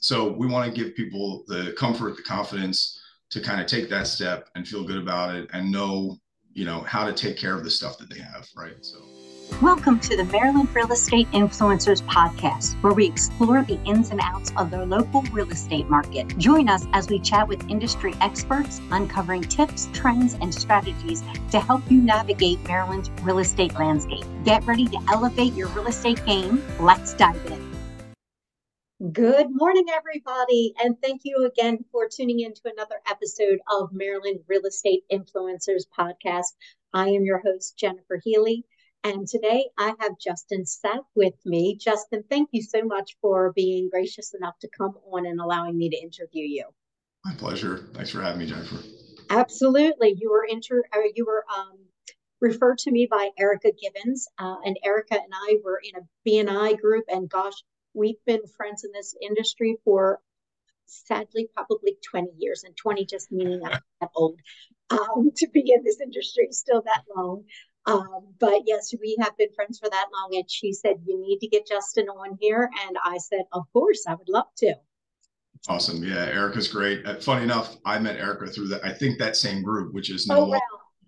so we want to give people the comfort, the confidence to kind of take that step and feel good about it and know, you know, how to take care of the stuff that they have, right? So. Welcome to the Maryland Real Estate Influencers Podcast, where we explore the ins and outs of the local real estate market. Join us as we chat with industry experts, uncovering tips, trends, and strategies to help you navigate Maryland's real estate landscape. Get ready to elevate your real estate game. Let's dive in. Good morning, everybody, and thank you again for tuning in to another episode of Maryland Real Estate Influencers Podcast. I am your host, Jennifer Healy, and today I have Justin Sapp with me. Justin, thank you so much for being gracious enough to come on and allowing me to interview you. My pleasure. Thanks for having me, Jennifer. Absolutely. You were inter- uh, you were um, referred to me by Erica Gibbons, uh, and Erica and I were in a BNI group, and gosh, we've been friends in this industry for sadly probably 20 years and 20 just meaning i'm that old um, to be in this industry still that long. Um, but yes we have been friends for that long and she said you need to get justin on here and i said of course i would love to. Awesome. Yeah erica's great. Uh, funny enough i met erica through that i think that same group which is no oh, wow.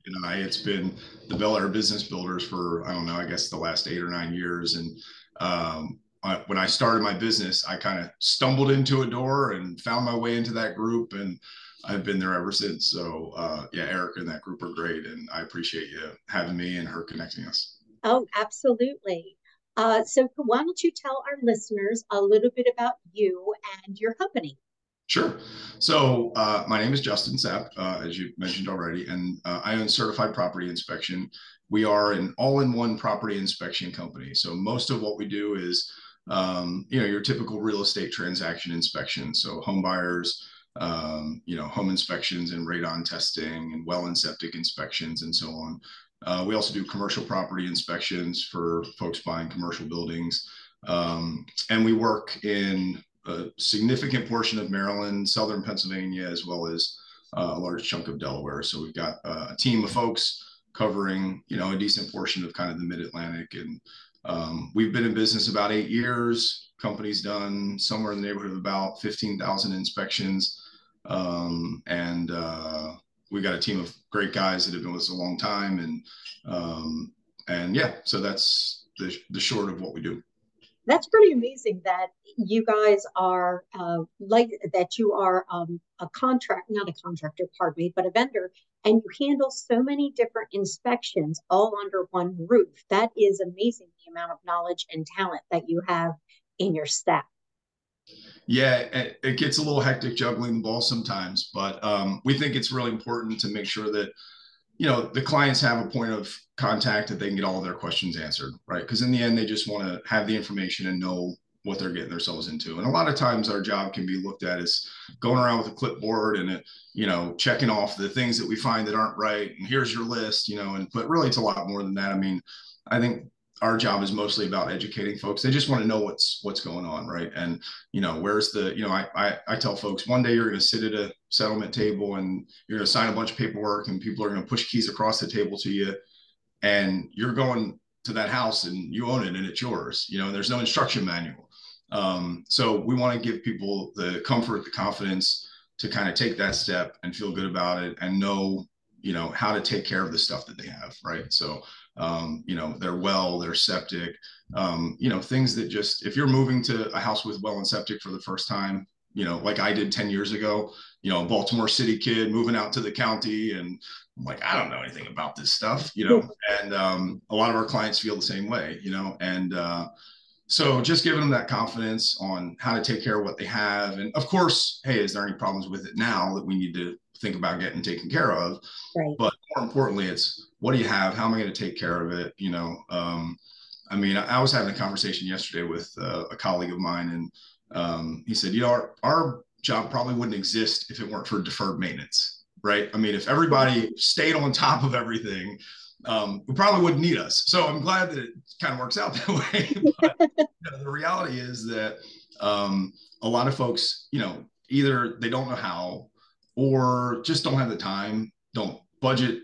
you know it's been the bel air business builders for i don't know i guess the last eight or nine years and um, when I started my business, I kind of stumbled into a door and found my way into that group, and I've been there ever since. So, uh, yeah, Erica and that group are great, and I appreciate you having me and her connecting us. Oh, absolutely. Uh, so, why don't you tell our listeners a little bit about you and your company? Sure. So uh, my name is Justin Sapp, uh, as you mentioned already, and uh, I own Certified Property Inspection. We are an all-in-one property inspection company. So most of what we do is um, you know, your typical real estate transaction inspection. So home buyers, um, you know, home inspections and radon testing and well and septic inspections and so on. Uh, we also do commercial property inspections for folks buying commercial buildings. Um, and we work in a significant portion of Maryland, Southern Pennsylvania, as well as uh, a large chunk of Delaware. So we've got uh, a team of folks covering, you know, a decent portion of kind of the mid-Atlantic and um, we've been in business about eight years. Company's done somewhere in the neighborhood of about 15,000 inspections. Um, and uh, we got a team of great guys that have been with us a long time. And um, and yeah, so that's the, the short of what we do that's pretty amazing that you guys are uh, like that you are um, a contract not a contractor pardon me but a vendor and you handle so many different inspections all under one roof. That is amazing the amount of knowledge and talent that you have in your staff. Yeah it gets a little hectic juggling the ball sometimes but um, we think it's really important to make sure that you know the clients have a point of contact that they can get all their questions answered right? Because in the end they just want to have the information and know what they're getting themselves into. And a lot of times our job can be looked at as going around with a clipboard and you know checking off the things that we find that aren't right and here's your list you know and but really it's a lot more than that. I mean i think our job is mostly about educating folks. They just want to know what's what's going on, right? And you know, where's the you know, I I, I tell folks one day you're going to sit at a settlement table and you're going to sign a bunch of paperwork, and people are going to push keys across the table to you, and you're going to that house and you own it and it's yours. You know, and there's no instruction manual. Um, so we want to give people the comfort, the confidence to kind of take that step and feel good about it and know you know how to take care of the stuff that they have, right? So um, you know, their well, their septic, um, you know, things that just, if you're moving to a house with well and septic for the first time, you know, like I did 10 years ago, you know, Baltimore City kid moving out to the county and I'm like, I don't know anything about this stuff, you know, and um, a lot of our clients feel the same way, you know, and uh, so just giving them that confidence on how to take care of what they have. And of course, hey, is there any problems with it now that we need to think about getting taken care of? Right. But more importantly, it's what do you have? How am I going to take care of it? You know, um, I mean, I, I, was having a conversation yesterday with uh, a colleague of mine, and um, he said, you know, our, our job probably wouldn't exist if it weren't for deferred maintenance, right? I mean, if everybody stayed on top of everything, um, we probably wouldn't need us. So I'm glad that it kind of works out that way. but you know, the reality is that um, a lot of folks, you know, either they don't know how or just don't have the time, don't budget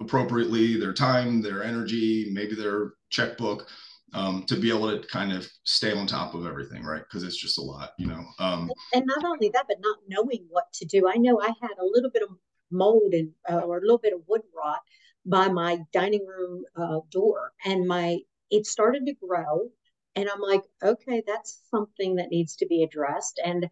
appropriately their time, their energy, maybe their checkbook. um, to be able to kind of stay on top of everything, right? Because it's just a lot, you know. Um, and not only that, but not knowing what to do. I know I had a little bit of mold and uh, or a little bit of wood rot by my dining room uh, door, and my it started to grow, and I'm like, okay, that's something that needs to be addressed, and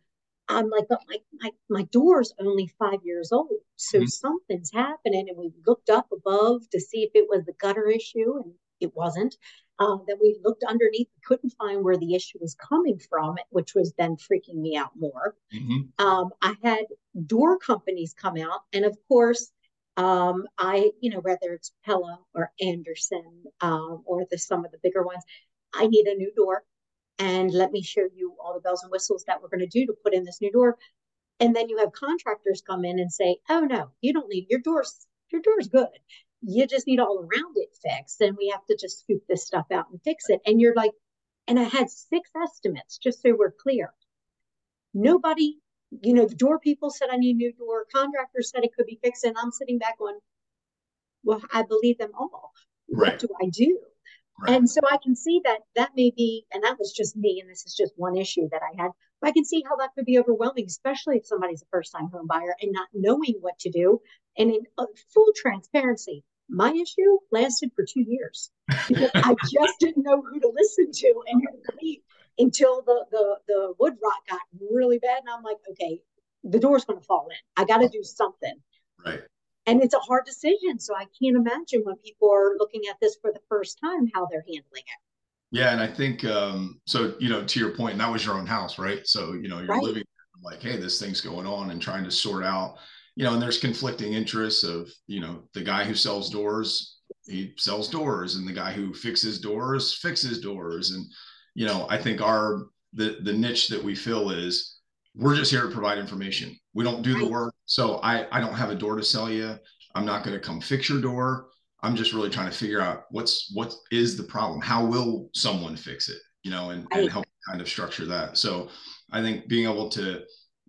I'm like, but my my my door's only five years old, so mm-hmm. something's happening. And we looked up above to see if it was the gutter issue, and it wasn't. Um, then we looked underneath, couldn't find where the issue was coming from, which was then freaking me out more. Mm-hmm. Um, I had door companies come out, and of course, um, I, you know, whether it's Pella or Andersen um, or the some of the bigger ones, I need a new door, and let me show you all the bells and whistles that we're going to do to put in this new door. And then you have contractors come in and say, "Oh no, you don't need your doors. Your door's good you just need all around it fixed. And we have to just scoop this stuff out and fix it. And you're like, and I had six estimates, just so we're clear. Nobody, you know, the door people said I need a new door, contractors said it could be fixed. And I'm sitting back going, well, I believe them all. Right. What do I do? Right. And so I can see that that may be, and that was just me, and this is just one issue that I had. But I can see how that could be overwhelming, especially if somebody's a first time home buyer and not knowing what to do. And in uh, full transparency, my issue lasted for two years because I just didn't know who to listen to and who to believe until the, the, the wood rot got really bad. And I'm like, okay, the door's going to fall in. I got to do something. Right. And it's a hard decision. So I can't imagine when people are looking at this for the first time, how they're handling it. Yeah. And I think, um, so, you know, to your point, that was your own house, right? So, you know, you're right. living like, hey, this thing's going on and trying to sort out you know, and there's conflicting interests of, you know, the guy who sells doors, he sells doors, and the guy who fixes doors fixes doors. And, you know, I think our the the niche that we fill is we're just here to provide information. We don't do the work. So I I don't have a door to sell you. I'm not going to come fix your door. I'm just really trying to figure out what's what is the problem. How will someone fix it? You know, and, and help kind of structure that. So I think being able to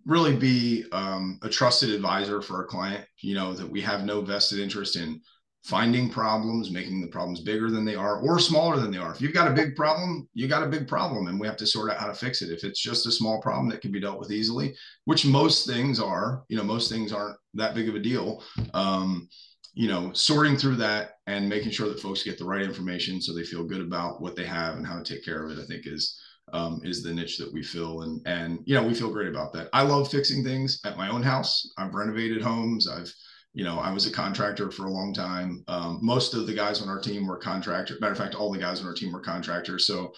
really be um, a trusted advisor for a client. You know that we have no vested interest in finding problems, making the problems bigger than they are or smaller than they are. If you've got a big problem, you got a big problem, and we have to sort out how to fix it. If it's just a small problem that can be dealt with easily, which most things are, you know, most things aren't that big of a deal. Um, you know, sorting through that and making sure that folks get the right information so they feel good about what they have and how to take care of it, I think is um, is the niche that we fill and and you know we feel great about that i love fixing things at my own house i've renovated homes i've you know i was a contractor for a long time um, most of the guys on our team were contractors matter of fact all the guys on our team were contractors so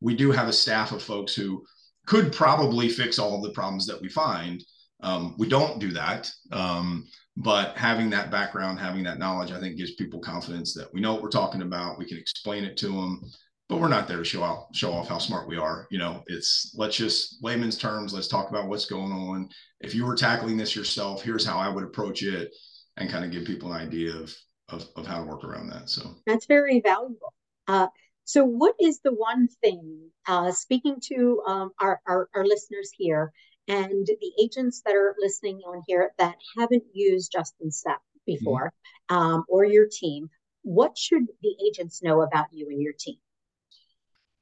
we do have a staff of folks who could probably fix all of the problems that we find um, we don't do that um, but having that background having that knowledge i think gives people confidence that we know what we're talking about we can explain it to them but we're not there to show off show off how smart we are. You know, it's let's just layman's terms. Let's talk about what's going on. If you were tackling this yourself, here's how I would approach it, and kind of give people an idea of of, of how to work around that. So that's very valuable. Uh, so, what is the one thing? Uh, speaking to um, our, our our listeners here and the agents that are listening on here that haven't used Justin Sapp before, mm-hmm. um, or your team, what should the agents know about you and your team?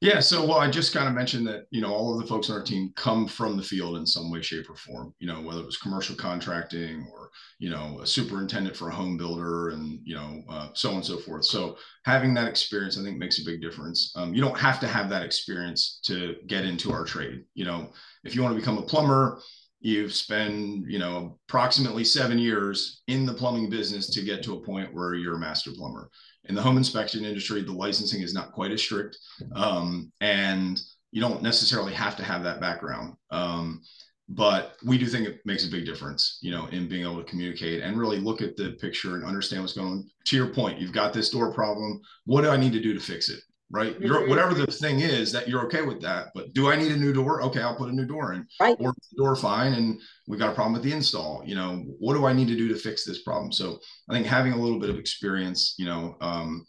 Yeah, so well, I just kind of mentioned that you know all of the folks on our team come from the field in some way, shape, or form. You know, whether it was commercial contracting or you know a superintendent for a home builder, and you know uh, so on and so forth. So having that experience, I think, makes a big difference. Um, you don't have to have that experience to get into our trade. You know, if you want to become a plumber, you've spent you know approximately seven years in the plumbing business to get to a point where you're a master plumber in the home inspection industry, the licensing is not quite as strict. Um, and you don't necessarily have to have that background. Um, but we do think it makes a big difference, you know, in being able to communicate and really look at the picture and understand what's going on. To your point, you've got this door problem. What do I need to do to fix it? Right? You're, whatever the thing is that you're okay with that. But do I need a new door? Okay, I'll put a new door in. Right. Or door fine, and we got a problem with the install. You know, what do I need to do to fix this problem? So I think having a little bit of experience, you know, um,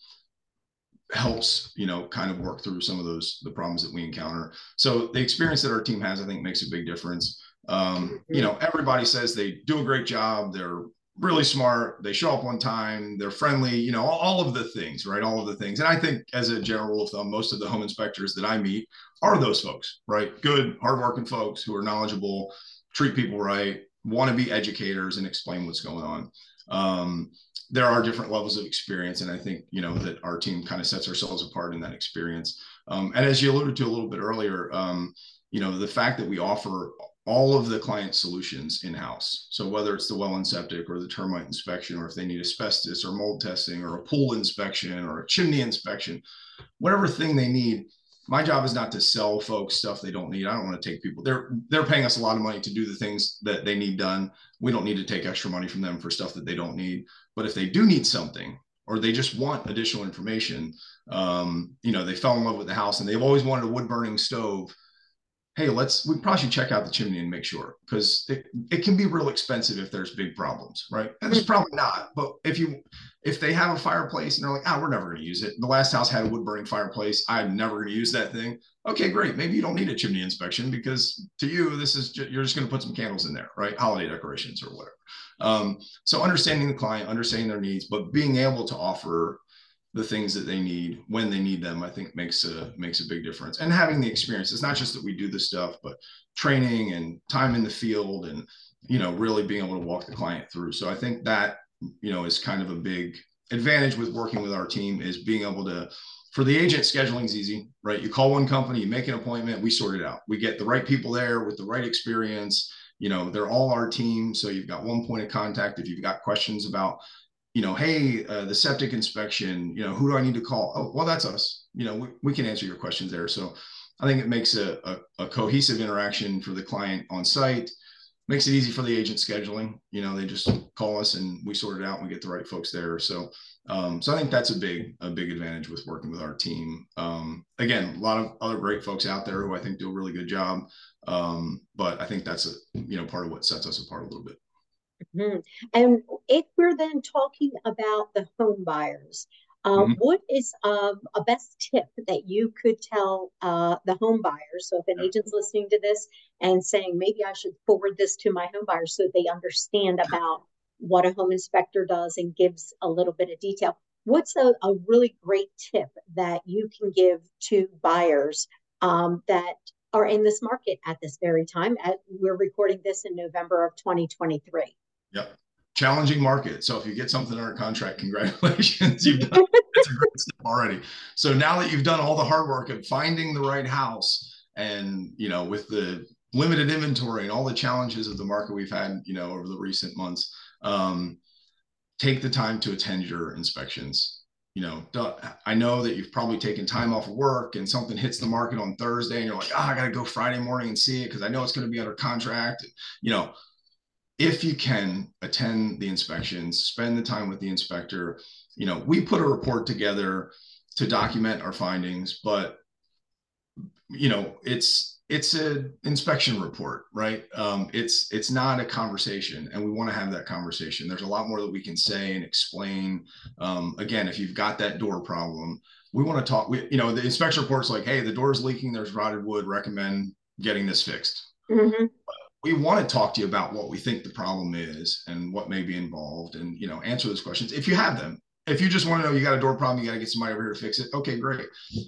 helps you know kind of work through some of those the problems that we encounter. So the experience that our team has, I think, makes a big difference. Um, you mm-hmm. know, everybody says they do a great job. They're really smart. They show up on time. They're friendly. You know, all, of the things, right? All of the things. And I think, as a general rule of thumb, most of the home inspectors that I meet are those folks, right? Good, hardworking folks who are knowledgeable, treat people right, want to be educators and explain what's going on. Um, there are different levels of experience, and I think you know that our team kind of sets ourselves apart in that experience. Um, and as you alluded to a little bit earlier, um, you know, the fact that we offer all of the client solutions in house. So whether it's the well and septic or the termite inspection, or if they need asbestos or mold testing or a pool inspection or a chimney inspection, whatever thing they need, my job is not to sell folks stuff they don't need. I don't want to take people. They're they're paying us a lot of money to do the things that they need done. We don't need to take extra money from them for stuff that they don't need. But if they do need something or they just want additional information, um, you know, they fell in love with the house and they've always wanted a wood burning stove hey, let's we probably should check out the chimney and make sure because it, it can be real expensive if there's big problems, right? And it's probably not, but if you if they have a fireplace and they're like, ah, oh, we're never going to use it. The last house had a wood burning fireplace. I'm never going to use that thing. Okay, great. Maybe you don't need a chimney inspection because to you, this is just, you're just going to put some candles in there, right? Holiday decorations or whatever. Um, so understanding the client, understanding their needs, but being able to offer the things that they need when they need them i think makes a makes a big difference. And having the experience it's not just that we do the stuff but training and time in the field and you know really being able to walk the client through. So i think that you know is kind of a big advantage with working with our team is being able to for the agent scheduling is easy right? You call one company you make an appointment we sort it out. We get the right people there with the right experience. You know they're all our team. So you've got one point of contact. If you've got questions about you know, hey, uh, the septic inspection, you know, who do I need to call? Oh, well, that's us. You know, we, we can answer your questions there. So I think it makes a, a, a, cohesive interaction for the client on site, makes it easy for the agent scheduling. You know, they just call us and we sort it out and we get the right folks there. So, um, so I think that's a big, a big advantage with working with our team. Um, again, a lot of other great folks out there who I think do a really good job. Um, but I think that's a, you know, part of what sets us apart a little bit. Mm-hmm. And if we're then talking about the home buyers, uh, mm-hmm. what is uh, a best tip that you could tell uh, the home buyers? So, if an agent's listening to this and saying, maybe I should forward this to my home buyers so they understand about what a home inspector does and gives a little bit of detail, what's a, a really great tip that you can give to buyers um, that are in this market at this very time? At, we're recording this in November of 2023. Yep. Challenging market. So if you get something under contract, congratulations. You've done it's a great step already. So now that you've done all the hard work of finding the right house and you know, with the limited inventory and all the challenges of the market we've had, you know, over the recent months, um, take the time to attend your inspections you know, I know that you've probably taken time off of work and something hits the market on Thursday and you're like, oh, I got to go Friday morning and see it because I know it's going to be under contract. You know, if you can attend the inspections, spend the time with the inspector. You know, we put a report together to document our findings, but you know, it's it's an inspection report, right? Um, it's it's not a conversation, and we want to have that conversation. There's a lot more that we can say and explain. Um, again, if you've got that door problem, we want to talk. We, you know, the inspection report's like, hey, the door's leaking. There's rotted wood. Recommend getting this fixed. Mm-hmm we want to talk to you about what we think the problem is and what may be involved and you know answer those questions if you have them. If you just want to know you got a door problem you got to get somebody over here to fix it okay great.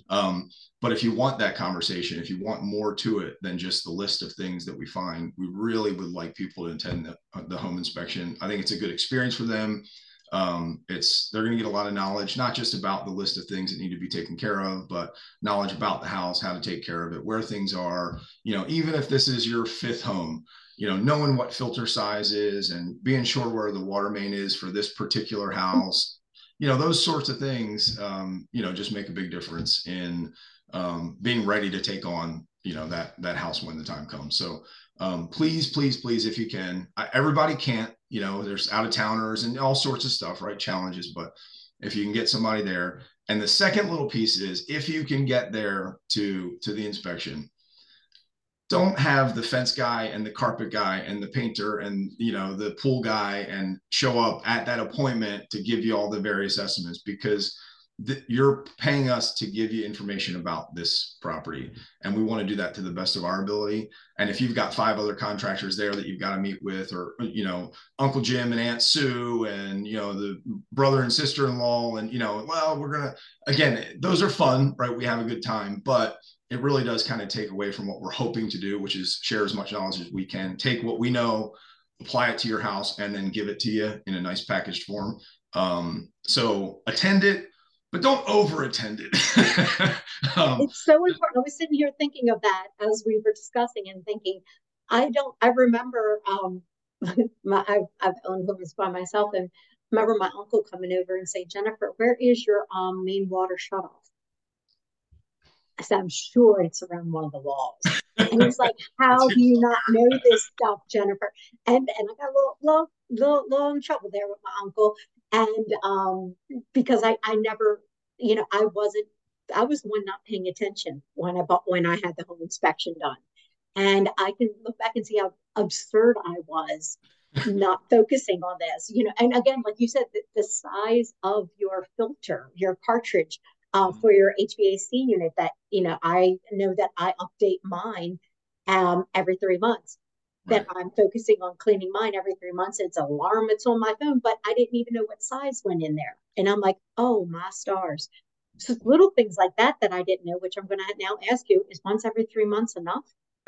Um, but if you want that conversation if you want more to it than just the list of things that we find we really would like people to attend the, the home inspection. I think it's a good experience for them um, it's they're going to get a lot of knowledge not just about the list of things that need to be taken care of but knowledge about the house how to take care of it where things are. You know even if this is your fifth home you know knowing what filter size is and being sure where the water main is for this particular house you know those sorts of things um, you know just make a big difference in um, being ready to take on you know that that house when the time comes. So um, please please please if you can I, everybody can't you know there's out of towners and all sorts of stuff right challenges but if you can get somebody there and the second little piece is if you can get there to to the inspection don't have the fence guy and the carpet guy and the painter and you know the pool guy and show up at that appointment to give you all the various estimates because you're paying us to give you information about this property. And we want to do that to the best of our ability. And if you've got five other contractors there that you've got to meet with or you know uncle jim and aunt sue and you know the brother and sister-in-law and you know well we're gonna again those are fun right? We have a good time. But it really does kind of take away from what we're hoping to do which is share as much knowledge as we can. Take what we know apply it to your house and then give it to you in a nice packaged form. Um, so attend it but don't over attend it. um, it's so important. I was sitting here thinking of that as we were discussing and thinking, I don't, I remember, um, my, I've, I've owned homes by myself and remember my uncle coming over and say, Jennifer, where is your um, main water shutoff? I said, I'm sure it's around one of the walls. And he's like, How do you not know this stuff, Jennifer? And and I got a little little little, little in trouble there with my uncle and um, because I, I never, you know, I wasn't, I was one not paying attention when I bought, when I had the home inspection done. And I can look back and see how absurd I was not focusing on this, you know. And again, like you said, the, the size of your filter, your cartridge uh, mm-hmm. for your HVAC unit that, you know, I know that I update mine um, every three months that right. I'm focusing on cleaning mine every three months. It's alarm, it's on my phone, but I didn't even know what size went in there. And I'm like, oh my stars. So little things like that that I didn't know, which I'm going to now ask you, is once every three months enough?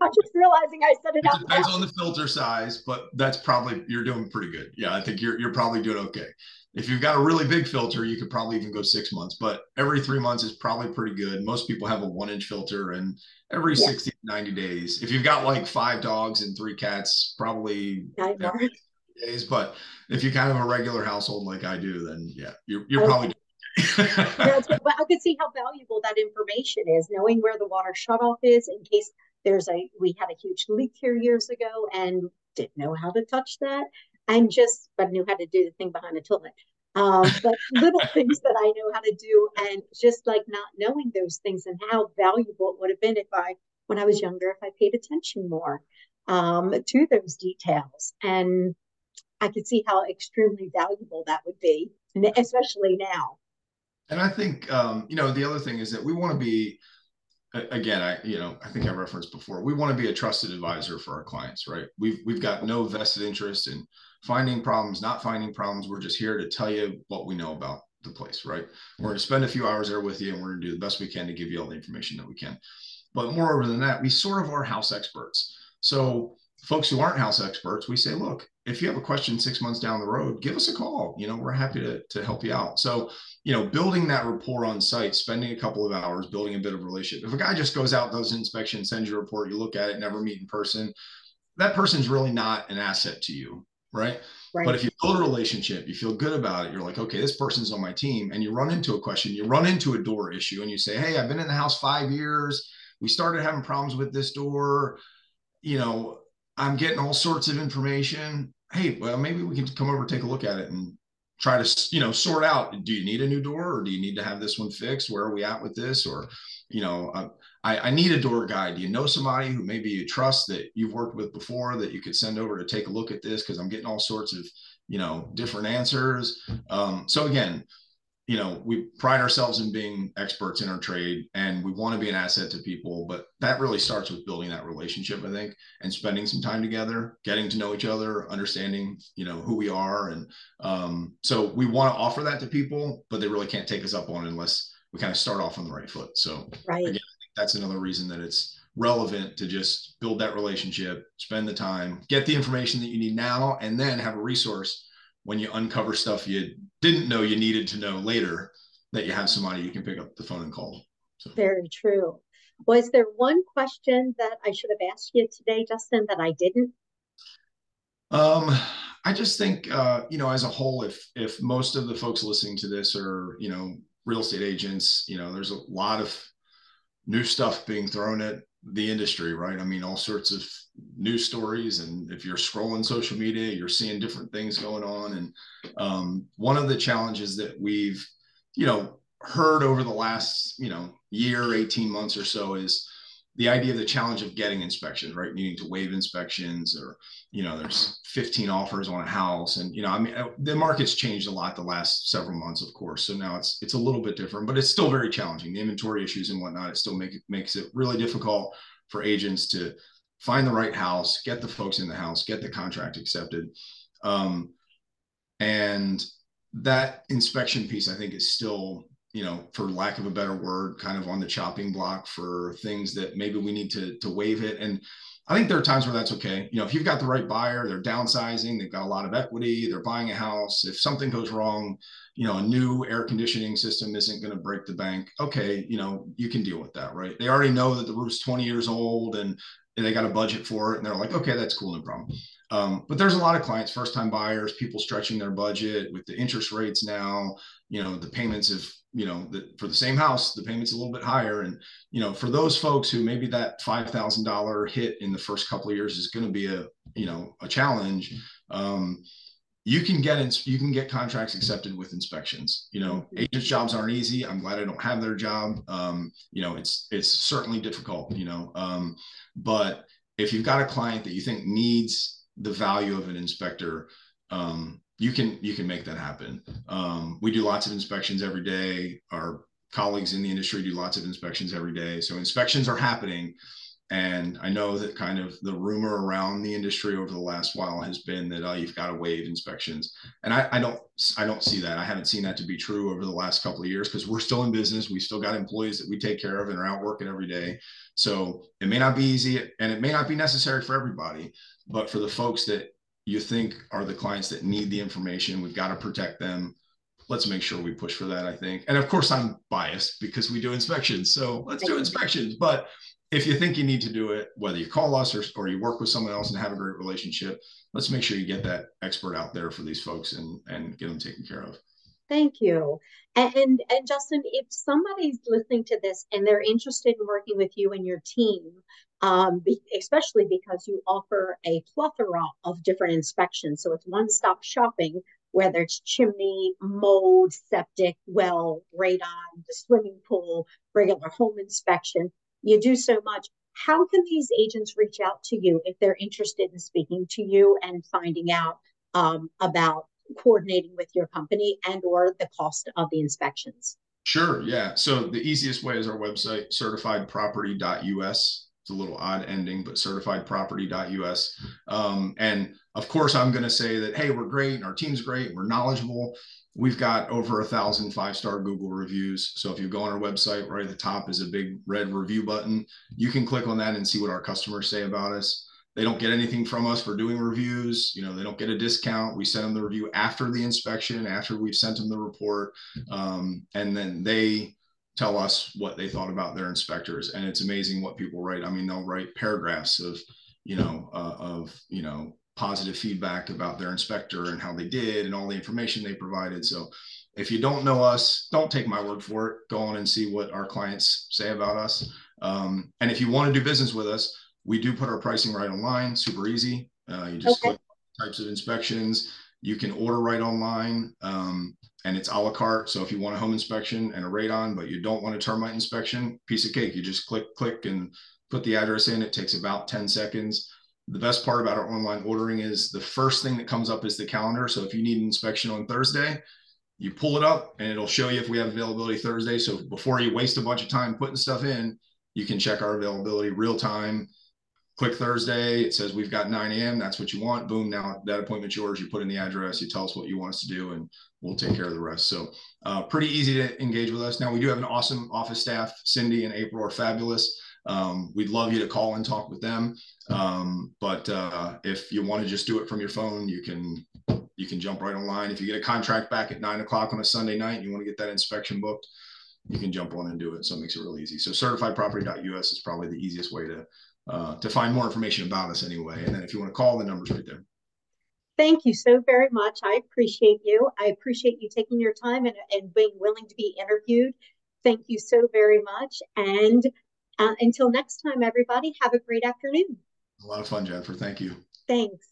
I'm just realizing I said it, it out Depends on the filter size, but that's probably you're doing pretty good. Yeah, I think you're you're probably doing okay. If you've got a really big filter, you could probably even go six months, but every three months is probably pretty good. Most people have a one inch filter, and every yeah. 60 90 days. If you've got like five dogs and three cats, probably days. But if you kind of a regular household like I do, then yeah, you're, you're okay. probably but I could see how valuable that information is, knowing where the water shutoff is in case there's a we had a huge leak here years ago and didn't know how to touch that and just but knew how to do the thing behind the toilet um, but little things that i know how to do and just like not knowing those things and how valuable it would have been if i when i was younger if i paid attention more um, to those details and i could see how extremely valuable that would be especially now and i think um, you know the other thing is that we want to be again, I you know I think I referenced before. We want to be a trusted advisor for our clients, right? We've we've got no vested interest in finding problems, not finding problems. We're just here to tell you what we know about the place, right? We're going to spend a few hours there with you, and we're going to do the best we can to give you all the information that we can. But moreover than that, we sort of are house experts. So folks who aren't house experts, we say, look, if you have a question six months down the road, give us a call. You know, we're happy to, to help you out. So, you know, building that rapport on site, spending a couple of hours, building a bit of relationship. If a guy just goes out, does an inspection, sends you a report, you look at it, never meet in person, that person's really not an asset to you. Right? right. But if you build a relationship, you feel good about it, you're like, okay, this person's on my team, and you run into a question, you run into a door issue, and you say, Hey, I've been in the house five years. We started having problems with this door. You know, I'm getting all sorts of information. Hey, well, maybe we can come over, take a look at it, and try to, you know, sort out. Do you need a new door, or do you need to have this one fixed? Where are we at with this? Or, you know, uh, I, I need a door guy. Do you know somebody who maybe you trust that you've worked with before that you could send over to take a look at this? Because I'm getting all sorts of, you know, different answers. Um, so again, you know we pride ourselves in being experts in our trade and we want to be an asset to people but that really starts with building that relationship i think and spending some time together getting to know each other understanding you know who we are and um, so we want to offer that to people but they really can't take us up on it unless we kind of start off on the right foot so right. again that's another reason that it's relevant to just build that relationship spend the time get the information that you need now and then have a resource when you uncover stuff you didn't know you needed to know later that you have somebody you can pick up the phone and call. So. Very true. Was there one question that I should have asked you today, Justin, that I didn't? Um, I just think uh, you know, as a whole, if if most of the folks listening to this are you know real estate agents, you know, there's a lot of new stuff being thrown at the industry, right? I mean, all sorts of news stories, and if you're scrolling social media, you're seeing different things going on. And um, one of the challenges that we've, you know, heard over the last, you know, year, 18 months or so is the idea of the challenge of getting inspections, right? Needing to waive inspections, or you know, there's 15 offers on a house, and you know, I mean, uh, the market's changed a lot the last several months, of course. So now it's it's a little bit different, but it's still very challenging. The inventory issues and whatnot, it still make it makes it really difficult for agents to find the right house, get the folks in the house, get the contract accepted, um, and that inspection piece, I think, is still you know, for lack of a better word, kind of on the chopping block for things that maybe we need to to waive it. And I think there are times where that's okay. You know, if you've got the right buyer, they're downsizing, they've got a lot of equity, they're buying a house. If something goes wrong, you know, a new air conditioning system isn't going to break the bank. Okay, you know, you can deal with that, right? They already know that the roof's 20 years old and they got a budget for it, and they're like, okay, that's cool, no problem. Um, but there's a lot of clients, first time buyers, people stretching their budget with the interest rates now. You know, the payments have you know, the, for the same house, the payment's a little bit higher. And, you know, for those folks who maybe that $5,000 hit in the first couple of years is going to be a, you know, a challenge. Um, you can get in, you can get contracts accepted with inspections. You know, mm-hmm. agents' jobs aren't easy. I'm glad I don't have their job. Um, you know, it's it's certainly difficult. You know, um, but if you've got a client that you think needs the value of an inspector, um, you can you can make that happen. Um, we do lots of inspections every day. Our colleagues in the industry do lots of inspections every day. So inspections are happening. And I know that kind of the rumor around the industry over the last while has been that oh, you've got to waive inspections, and I, I don't I don't see that. I haven't seen that to be true over the last couple of years because we're still in business. We still got employees that we take care of and are out working every day. So it may not be easy, and it may not be necessary for everybody, but for the folks that you think are the clients that need the information. We've got to protect them. Let's make sure we push for that, I think. And of course, I'm biased because we do inspections. So let's do inspections. But if you think you need to do it, whether you call us or, or you work with someone else and have a great relationship, let's make sure you get that expert out there for these folks and, and get them taken care of. Thank you. And, and, and Justin, if somebody's listening to this and they're interested in working with you and your team, um, especially because you offer a plethora of different inspections, so it's one-stop shopping, whether it's chimney, mold, septic, well, radon, the swimming pool, regular home inspection. You do so much. How can these agents reach out to you if they're interested in speaking to you and finding out um, about coordinating with your company and or the cost of the inspections? Sure. Yeah. So the easiest way is our website, certifiedproperty.us. It's a little odd ending, but certifiedproperty.us. Um, and of course, I'm going to say that, hey, we're great. Our team's great. We're knowledgeable. We've got over a thousand five star Google reviews. So if you go on our website, right at the top is a big red review button. You can click on that and see what our customers say about us. They don't get anything from us for doing reviews. You know, they don't get a discount. We send them the review after the inspection, after we've sent them the report, um, and then they tell us what they thought about their inspectors. And it's amazing what people write. I mean, they'll write paragraphs of, you know, uh, of you know positive feedback about their inspector and how they did and all the information they provided. So if you don't know us, don't take my word for it. Go on and see what our clients say about us. Um, and if you want to do business with us, we do put our pricing right online, super easy. Uh, you just okay. click types of inspections. You can order right online, um, and it's a la carte. So if you want a home inspection and a radon, but you don't want a termite inspection, piece of cake. You just click, click, and put the address in. It takes about 10 seconds. The best part about our online ordering is the first thing that comes up is the calendar. So if you need an inspection on Thursday, you pull it up and it'll show you if we have availability Thursday. So before you waste a bunch of time putting stuff in, you can check our availability real time click Thursday. It says we've got 9 a.m. That's what you want. Boom. Now that appointment's yours. You put in the address. You tell us what you want us to do, and we'll take care of the rest. So uh, pretty easy to engage with us. Now we do have an awesome office staff. Cindy and April are fabulous. Um, we'd love you to call and talk with them. Um, but uh, if you want to just do it from your phone, you can you can jump right online. If you get a contract back at nine o'clock on a Sunday night, and you want to get that inspection booked, you can jump on and do it. So it makes it real easy. So certifiedproperty.us is probably the easiest way to uh, to find more information about us anyway. And then if you want to call, the number's right there. Thank you so very much. I appreciate you. I appreciate you taking your time and, and being willing to be interviewed. Thank you so very much. And uh, until next time, everybody, have a great afternoon. A lot of fun, Jennifer. Thank you. Thanks.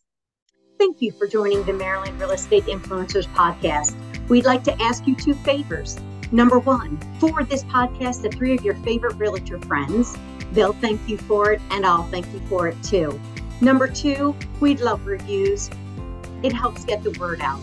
Thank you for joining the Maryland Real Estate Influencers podcast. We'd like to ask you two favors. Number one, forward this podcast to three of your favorite realtor friends. They'll thank you for it, and I'll thank you for it too. Number two, we'd love reviews. It helps get the word out.